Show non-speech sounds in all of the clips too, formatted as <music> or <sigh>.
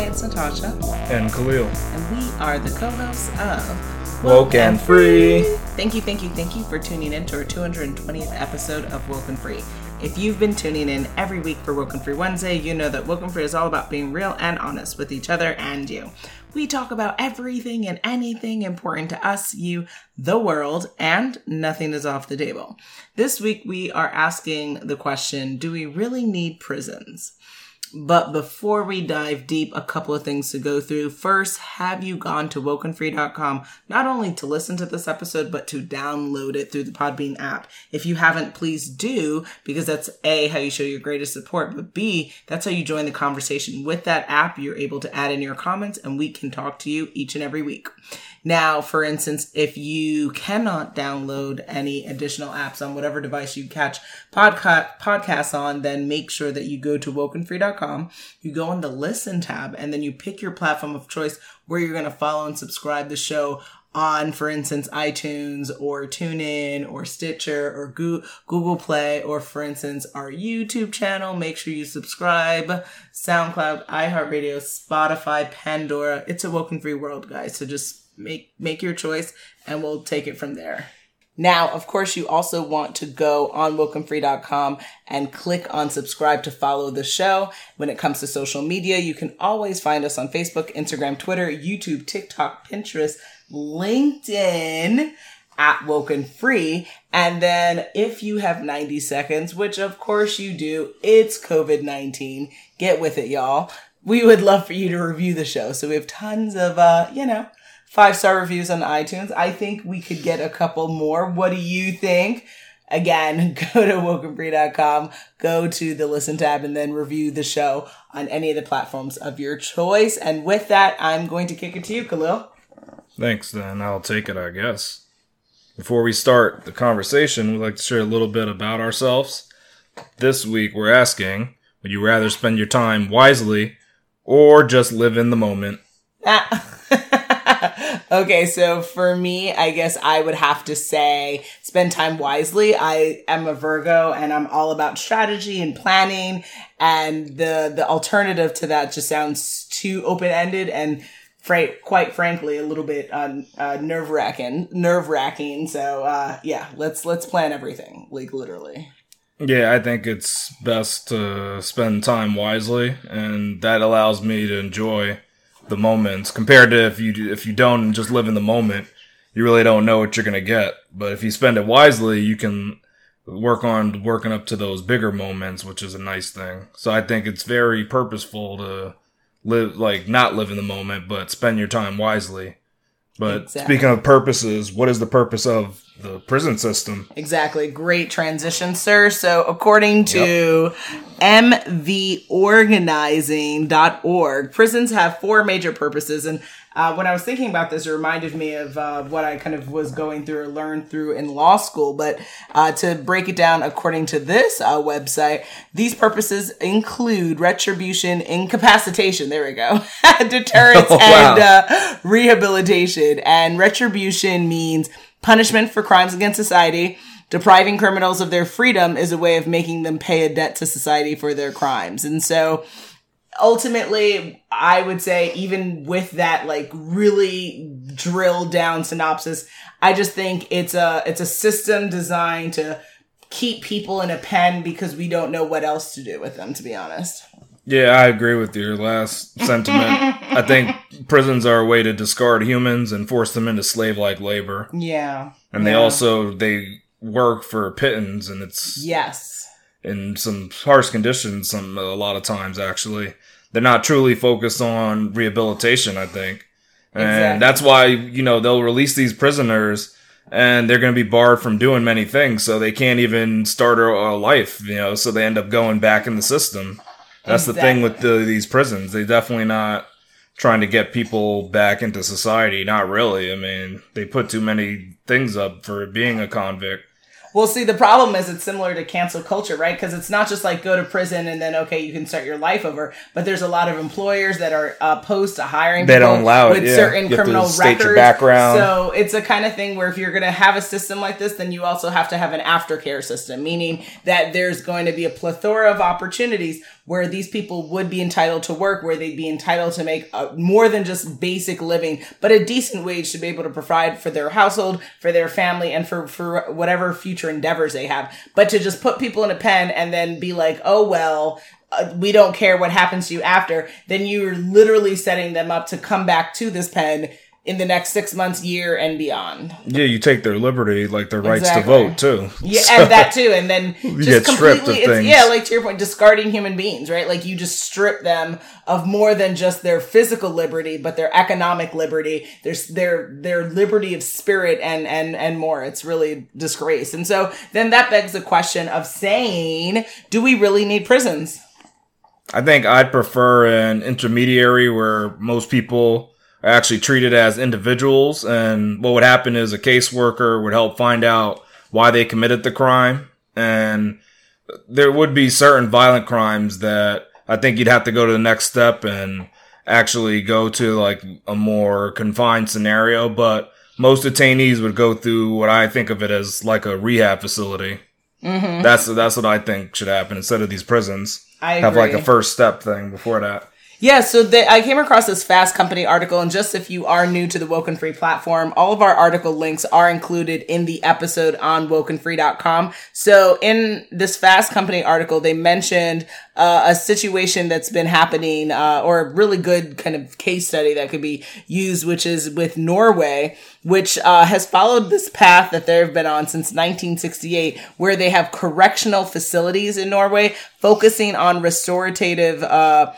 Hi, it's Natasha. And Khalil. And we are the co hosts of Woke and Free. Thank you, thank you, thank you for tuning in to our 220th episode of Woke and Free. If you've been tuning in every week for Woke and Free Wednesday, you know that Woke and Free is all about being real and honest with each other and you. We talk about everything and anything important to us, you, the world, and nothing is off the table. This week we are asking the question Do we really need prisons? But before we dive deep, a couple of things to go through. First, have you gone to wokenfree.com not only to listen to this episode, but to download it through the Podbean app? If you haven't, please do, because that's A, how you show your greatest support, but B, that's how you join the conversation. With that app, you're able to add in your comments and we can talk to you each and every week. Now, for instance, if you cannot download any additional apps on whatever device you catch podcast podcasts on, then make sure that you go to wokenfree.com, you go on the listen tab, and then you pick your platform of choice where you're going to follow and subscribe the show on, for instance, iTunes or TuneIn or Stitcher or Google Play or, for instance, our YouTube channel. Make sure you subscribe. SoundCloud, iHeartRadio, Spotify, Pandora. It's a woken free world, guys. So just make make your choice and we'll take it from there. Now, of course, you also want to go on wokenfree.com and click on subscribe to follow the show. When it comes to social media, you can always find us on Facebook, Instagram, Twitter, YouTube, TikTok, Pinterest, LinkedIn at Woken Free. And then if you have 90 seconds, which of course you do, it's COVID 19. Get with it, y'all. We would love for you to review the show. So we have tons of, uh, you know, five star reviews on iTunes. I think we could get a couple more. What do you think? Again, <laughs> go to wokenfree.com, go to the listen tab, and then review the show on any of the platforms of your choice. And with that, I'm going to kick it to you, Khalil. Thanks, then I'll take it, I guess. Before we start the conversation, we'd like to share a little bit about ourselves. This week, we're asking Would you rather spend your time wisely or just live in the moment? Ah. <laughs> okay, so for me, I guess I would have to say spend time wisely. I am a Virgo and I'm all about strategy and planning. And the, the alternative to that just sounds too open ended and quite frankly, a little bit uh, uh, nerve wracking, nerve wracking. So, uh, yeah, let's, let's plan everything, like literally. Yeah, I think it's best to spend time wisely, and that allows me to enjoy the moments compared to if you if you don't just live in the moment, you really don't know what you're gonna get. But if you spend it wisely, you can work on working up to those bigger moments, which is a nice thing. So I think it's very purposeful to live like not live in the moment, but spend your time wisely. But exactly. speaking of purposes, what is the purpose of the prison system? Exactly. Great transition, sir. So, according to yep. mvorganizing.org, prisons have four major purposes. And uh, when I was thinking about this, it reminded me of uh, what I kind of was going through or learned through in law school. But uh, to break it down according to this uh, website, these purposes include retribution, incapacitation, there we go, <laughs> deterrence, <laughs> oh, wow. and uh, rehabilitation. And retribution means punishment for crimes against society. Depriving criminals of their freedom is a way of making them pay a debt to society for their crimes. And so, ultimately, I would say, even with that, like really drilled down synopsis, I just think it's a, it's a system designed to keep people in a pen because we don't know what else to do with them, to be honest. Yeah, I agree with your last sentiment. <laughs> I think prisons are a way to discard humans and force them into slave-like labor. Yeah. And yeah. they also they work for pittance and it's Yes. In some harsh conditions some a lot of times actually they're not truly focused on rehabilitation, I think. And exactly. that's why, you know, they'll release these prisoners and they're going to be barred from doing many things. So they can't even start a, a life, you know, so they end up going back in the system. That's exactly. the thing with the, these prisons. They're definitely not trying to get people back into society. Not really. I mean, they put too many things up for being a convict. Well, see, the problem is it's similar to cancel culture, right? Because it's not just like go to prison and then okay, you can start your life over. But there's a lot of employers that are opposed to hiring they don't allow with it, yeah. certain criminal records. background. So it's a kind of thing where if you're going to have a system like this, then you also have to have an aftercare system, meaning that there's going to be a plethora of opportunities where these people would be entitled to work, where they'd be entitled to make a, more than just basic living, but a decent wage to be able to provide for their household, for their family, and for, for whatever future endeavors they have. But to just put people in a pen and then be like, oh, well, uh, we don't care what happens to you after, then you're literally setting them up to come back to this pen in the next six months, year, and beyond. Yeah, you take their liberty, like their rights Exactly. to vote too. Yeah, So- and that too, and then <laughs> just get stripped of things. yeah, like to your point, discarding human beings, right? Like you just strip them of more than just their physical liberty, but their economic liberty, their their their liberty of spirit, and and and more. It's really disgrace, and so then that begs the question of saying, do we really need prisons? I think I'd prefer an intermediary where most people are actually treated as individuals. And what would happen is a caseworker would help find out why they committed the crime. And there would be certain violent crimes that I think you'd have to go to the next step and actually go to like a more confined scenario. But most detainees would go through what I think of it as like a rehab facility. Mm-hmm. That's that's what I think should happen instead of these prisons I have like a first step thing before that. Yeah, so they, I came across this Fast Company article, and just if you are new to the Woken Free platform, all of our article links are included in the episode on wokenfree.com. So in this Fast Company article, they mentioned uh, a situation that's been happening, uh, or a really good kind of case study that could be used, which is with Norway, which uh, has followed this path that they've been on since 1968, where they have correctional facilities in Norway focusing on restorative. Uh,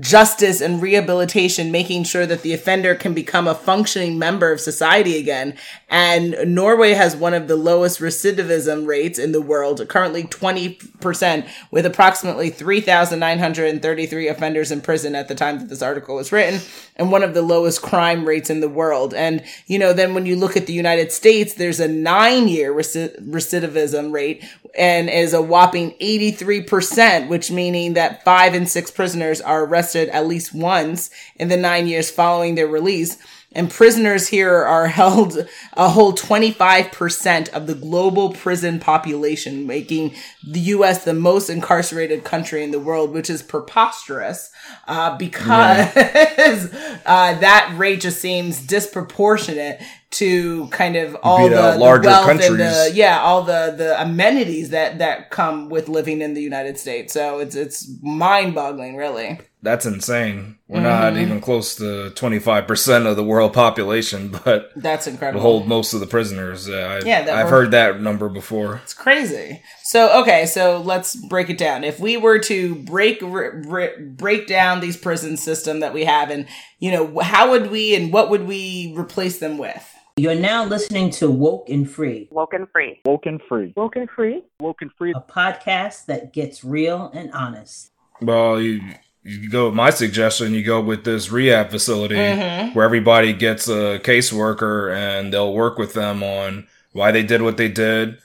justice and rehabilitation, making sure that the offender can become a functioning member of society again. And Norway has one of the lowest recidivism rates in the world, currently 20%, with approximately 3,933 offenders in prison at the time that this article was written, and one of the lowest crime rates in the world. And, you know, then when you look at the United States, there's a nine year recidivism rate and is a whopping 83%, which meaning that five and six prisoners are arrested at least once in the nine years following their release. And prisoners here are <laughs> held a whole 25% of the global prison population, making the US the most incarcerated country in the world, which is preposterous, uh, because <laughs> uh, that rate just seems disproportionate to kind of all the, the larger wealth and the, yeah, all the, the amenities that, that come with living in the United States. So it's, it's mind boggling, really. That's insane. We're Mm-hmm. not even close to 25% of the world population, <laughs> but That's incredible. hold most of the prisoners. Yeah, I, yeah, I've we're- heard that number before. It's crazy. So okay, so let's break it down. If we were to break r- r- break down these prison system that we have, and you know, how would we and what would we replace them with? You're now listening to Woke and Free, Woke and Free. Woke and Free. Woke and Free. Woke and Free. a podcast that gets real and honest. Well, you, you go with my suggestion, you go with this rehab facility Mm-hmm. where everybody gets a caseworker and they'll work with them on why they did what they did.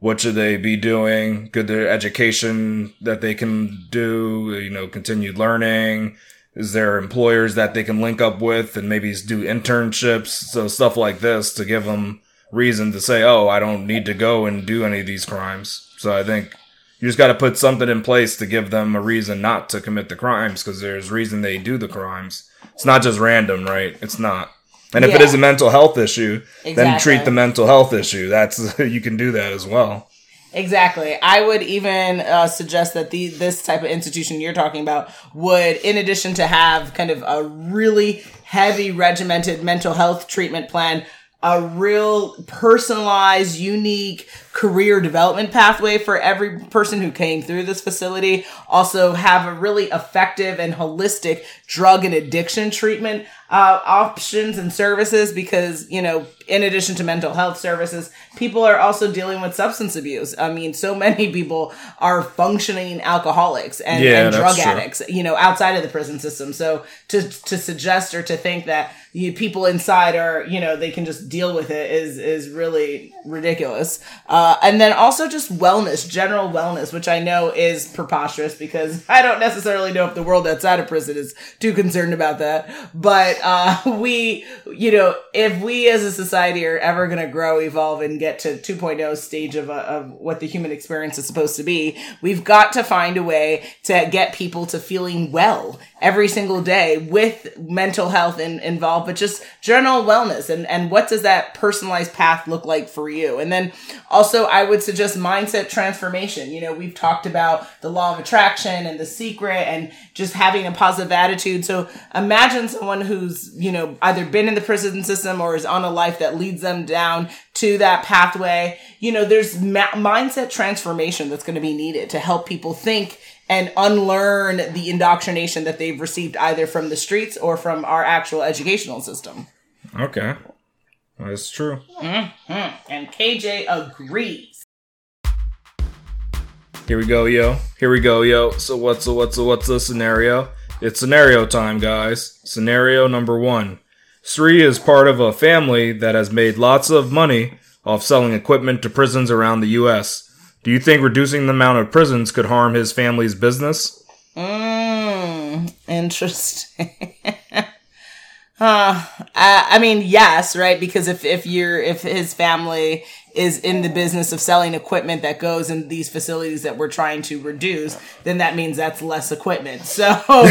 What should they be doing? Good their education that they can do, you know, continued learning. Is there employers that they can link up with and maybe do internships? So stuff like this to give them reason to say, oh, I don't need to go and do any of these crimes. So I think you just got to put something in place to give them a reason not to commit the crimes because there's reason they do the crimes. It's not just random, right? It's not. And if it Yeah. is a mental health issue, then treat the mental health issue. That's <laughs> you can do that as well. Exactly. I would even uh, suggest that the this type of institution you're talking about would, in addition to have kind of a really heavy regimented mental health treatment plan, a real personalized, unique career development pathway for every person who came through this facility. Also, have a really effective and holistic drug and addiction treatment uh, options and services because, you know, in addition to mental health services, people are also dealing with substance abuse. I mean, so many people are functioning alcoholics and, Yeah, and drug true. addicts, you know, outside of the prison system. So to, to suggest or to think that you, people inside are, you know, they can just deal with it is, is really ridiculous. Uh, and then also just wellness, general wellness, which I know is preposterous because <laughs> I don't necessarily know if the world outside of prison is too concerned about that. But uh, <laughs> we, you know, if we as a society are ever going to grow, evolve, and get to 2.0 stage of, uh, of what the human experience is supposed to be, we've got to find a way to get people to feeling well every single day with mental health in, involved, but just general wellness. And, and what does that personalized path look like for you? And then also, I would suggest mindset transformation. You know, we've talked about the law of attraction and the secret and just having a positive attitude. So imagine someone who's, you know, either been in the prison system or is on a life that leads them down to that pathway. You know, there's ma- mindset transformation that's going to be needed to help people think and unlearn the indoctrination that they've received either from the streets or from our actual educational system. Okay. That's true. Mm-hmm. And KJ agrees. Here we go, yo. Here we go, yo. So what's a, what's a, what's the scenario? It's scenario time, guys. Scenario number one. Sri is part of a family that has made lots of money off selling equipment to prisons around the US. Do you think reducing the amount of prisons could harm his family's business? Mmm, interesting. <laughs> Uh, I mean, yes, right? Because if, if you're, if his family is in the business of selling equipment that goes in these facilities that we're trying to reduce, then that means that's less equipment. So, <laughs> but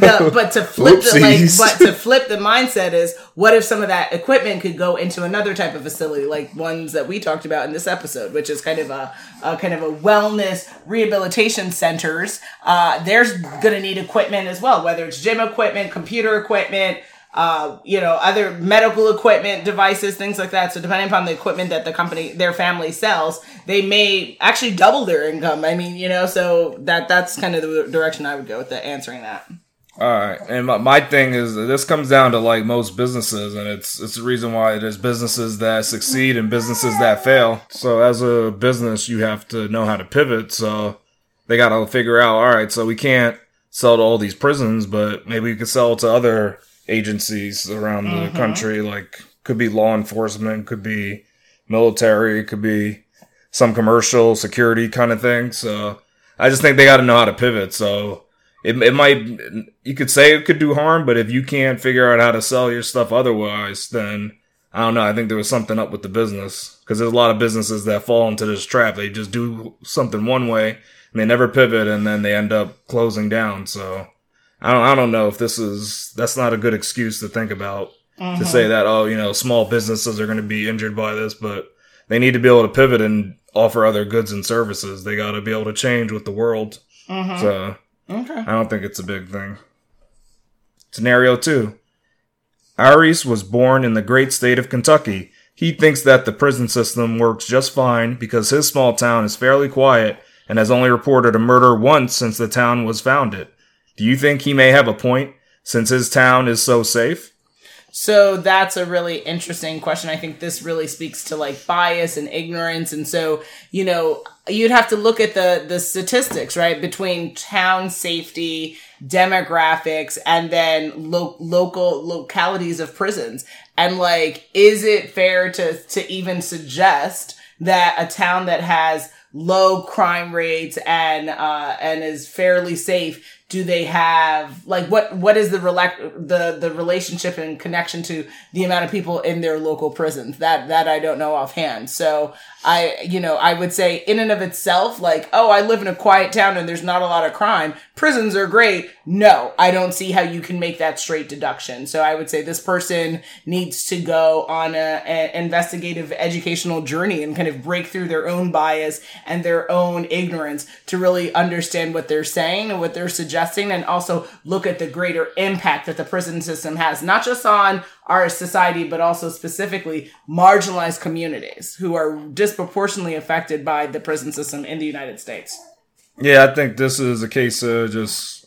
the, but to flip the like, but to flip the mindset is what if some of that equipment could go into another type of facility, like ones that we talked about in this episode, which is kind of a, a kind of a wellness rehabilitation centers. Uh, there's gonna need equipment as well, whether it's gym equipment, computer equipment, uh, you know, other medical equipment, devices, things like that. So depending upon the equipment that the company, their family sells, they may actually double their income. I mean, you know, so that that's kind of the direction I would go with the answering that. All right, and my, my thing is this comes down to like most businesses, and it's it's the reason why there's businesses that succeed and businesses that fail. So as a business, you have to know how to pivot. So they got to figure out, all right, so we can't sell to all these prisons, but maybe we could sell to other agencies around the mm-hmm. country. Like could be law enforcement, could be military, could be some commercial security kind of thing. So I just think they got to know how to pivot. So it, it might, you could say it could do harm, but if you can't figure out how to sell your stuff otherwise, then I don't know. I think there was something up with the business because there's a lot of businesses that fall into this trap. They just do something one way and they never pivot and then they end up closing down. So I don't, I don't know if this is, that's not a good excuse to think about mm-hmm. to say that, oh, you know, small businesses are going to be injured by this, but they need to be able to pivot and offer other goods and services. They got to be able to change with the world. Mm-hmm. So okay. I don't think it's a big thing. Scenario two. Aries was born in the great state of Kentucky. He thinks that the prison system works just fine because his small town is fairly quiet and has only reported a murder once since the town was founded. Do you think he may have a point since his town is so safe? So that's a really interesting question. I think this really speaks to like bias and ignorance. And so, you know, you'd have to look at the the statistics, right? Between town safety, demographics, and then lo- local localities of prisons. And like, is it fair to to even suggest that a town that has low crime rates and uh and is fairly safe do they have like what what is the relac- the the relationship and connection to the amount of people in their local prisons? That that I don't know offhand. So I you know I would say in and of itself like oh I live in a quiet town and there's not a lot of crime prisons are great no I don't see how you can make that straight deduction so I would say this person needs to go on a, a investigative educational journey and kind of break through their own bias and their own ignorance to really understand what they're saying and what they're suggesting suggesting and also look at the greater impact that the prison system has, not just on our society, but also specifically marginalized communities who are disproportionately affected by the prison system in the United States. Yeah, I think this is a case of just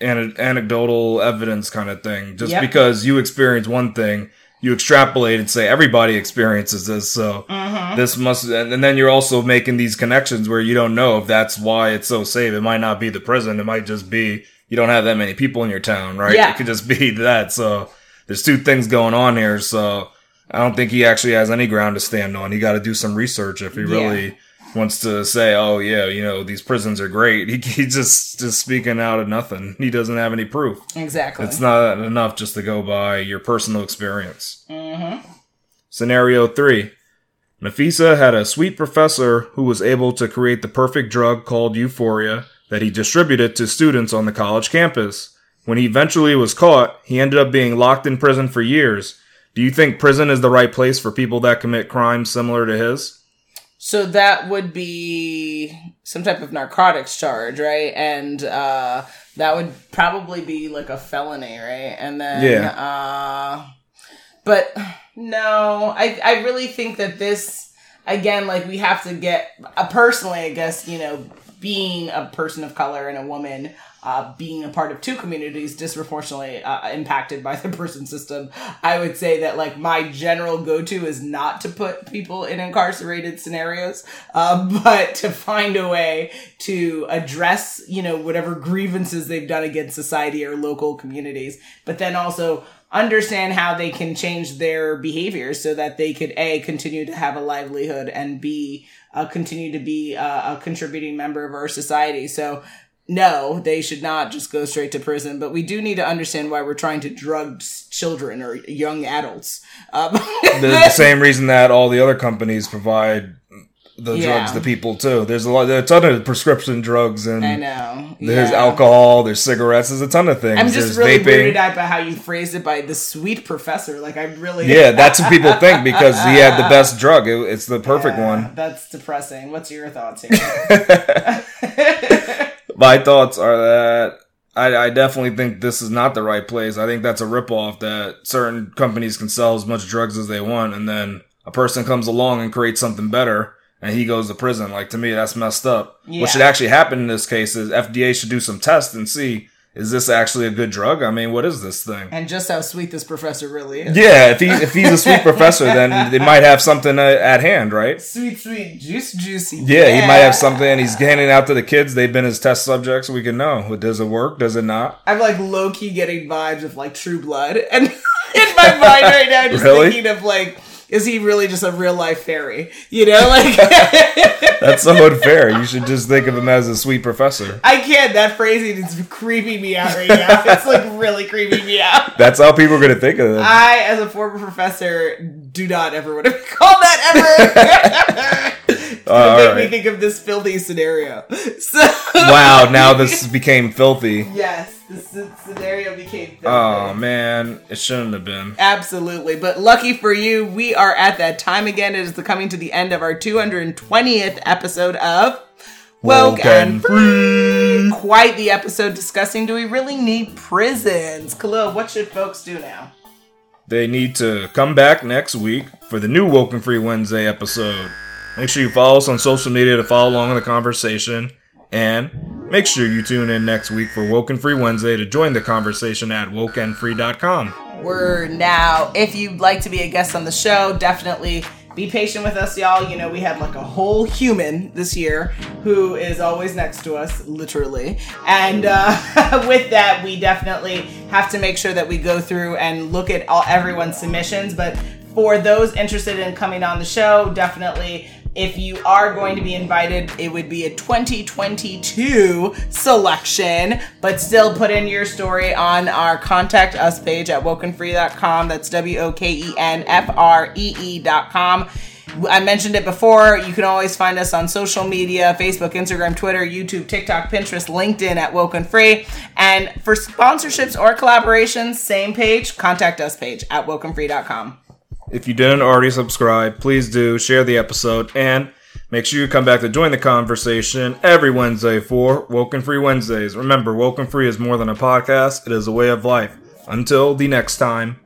an- anecdotal evidence kind of thing. Just yep. because you experience one thing, you extrapolate and say everybody experiences this, so mm-hmm. this must. And then you're also making these connections where you don't know if that's why it's so safe. It might not be the prison. It might just be you don't have that many people in your town, right? Yeah. It could just be <laughs> that. So there's two things going on here. So I don't think he actually has any ground to stand on. He got to do some research if he really wants to say, "Oh yeah, you know these prisons are great." <laughs> He, he's just just speaking out of nothing. He doesn't have any proof. Exactly. It's not enough just to go by your personal experience. Mm-hmm. Scenario three. Nafisa had a sweet professor who was able to create the perfect drug called euphoria that he distributed to students on the college campus. When he eventually was caught, he ended up being locked in prison for years. Do you think prison is the right place for people that commit crimes similar to his? So that would be some type of narcotics charge, right? And uh, that would probably be like a felony, right? And then, Yeah. uh, but no, I I really think that this again, like we have to get uh, personally, I guess you know, being a person of color and a woman. Uh, being a part of two communities disproportionately uh, impacted by <laughs> the prison system, I would say that like my general go to is not to put people in incarcerated scenarios, uh, <laughs> but to find a way to address you know whatever grievances they've done against society or local communities, but then also understand how they can change their behaviors so that they could a continue to have a livelihood and b uh, continue to be uh, a contributing member of our society. So no, they should not just go straight to prison, but we do need to understand why we're trying to drug children or young adults. Um, <laughs> The, the same reason that all the other companies provide the Yeah. drugs to people too. There's a lot, there's a ton of prescription drugs and I know. there's Yeah. alcohol, there's cigarettes, there's a ton of things. I'm just there's really weirded out by how you phrased it by the sweet professor. Like I really Yeah, <laughs> that's what people think because he had the <laughs> best drug. It, it's the perfect Yeah, one. That's depressing. What's your thoughts here? <laughs> My thoughts are that I, I definitely think this is not the right place. I think that's a ripoff that certain companies can sell as much drugs as they want, and then a person comes along and creates something better, and he goes to prison. Like to me, that's messed up. Yeah. What should actually happen in this case is FDA should do some tests and see is this actually a good drug. I mean, what is this thing? and just how sweet this professor really is. Yeah, if he if he's a sweet professor, then <laughs> they might have something at hand, right? Sweet, sweet, juice, juicy. Yeah, he might have something, and he's handing out to the kids. They've been his test subjects. We can know. Does it work? Does it not? I'm like low key getting vibes of like True Blood, and <laughs> in my mind right now, just Really? thinking of like, is he really just a real life fairy? You know, like <laughs> That's so unfair. You should just think of him as a sweet professor. I can't. That phrasing is creeping me out right now. It's like really creeping me out. That's how people are going to think of him. I, as a former professor, do not ever want to be called that ever. <laughs> <laughs> All make me think of this filthy scenario. <laughs> So Wow, now this <laughs> became filthy. yes, this scenario became filthy. Oh man, it shouldn't have been. Absolutely. But lucky for you, we are at that time again. It is the coming to the end of our 220th episode of Woke and Free. Quite the episode discussing do we really need prisons? Khalil, what should folks do now? They need to come back next week for the new Woken Free Wednesday episode. Make sure you follow us on social media to follow along in the conversation. And make sure you tune in next week for Woken Free Wednesday to join the conversation at wokenfree.com. We're now, if you'd like to be a guest on the show, definitely be patient with us, y'all. You know, we had like a whole human this year who is always next to us, literally. And uh, <laughs> with that, we definitely have to make sure that we go through and look at all everyone's submissions. But for those interested in coming on the show, definitely if you are going to be invited, it would be a 2022 selection, but still put in your story on our contact us page at wokenfree.com. That's W O K E N F R E E.com. I mentioned it before. You can always find us on social media Facebook, Instagram, Twitter, YouTube, TikTok, Pinterest, LinkedIn at Woken Free. And for sponsorships or collaborations, same page, contact us page at wokenfree.com. If you didn't already subscribe, please do share the episode and make sure you come back to join the conversation every Wednesday for Woken Free Wednesdays. Remember, Woken Free is more than a podcast, it is a way of life. Until the next time.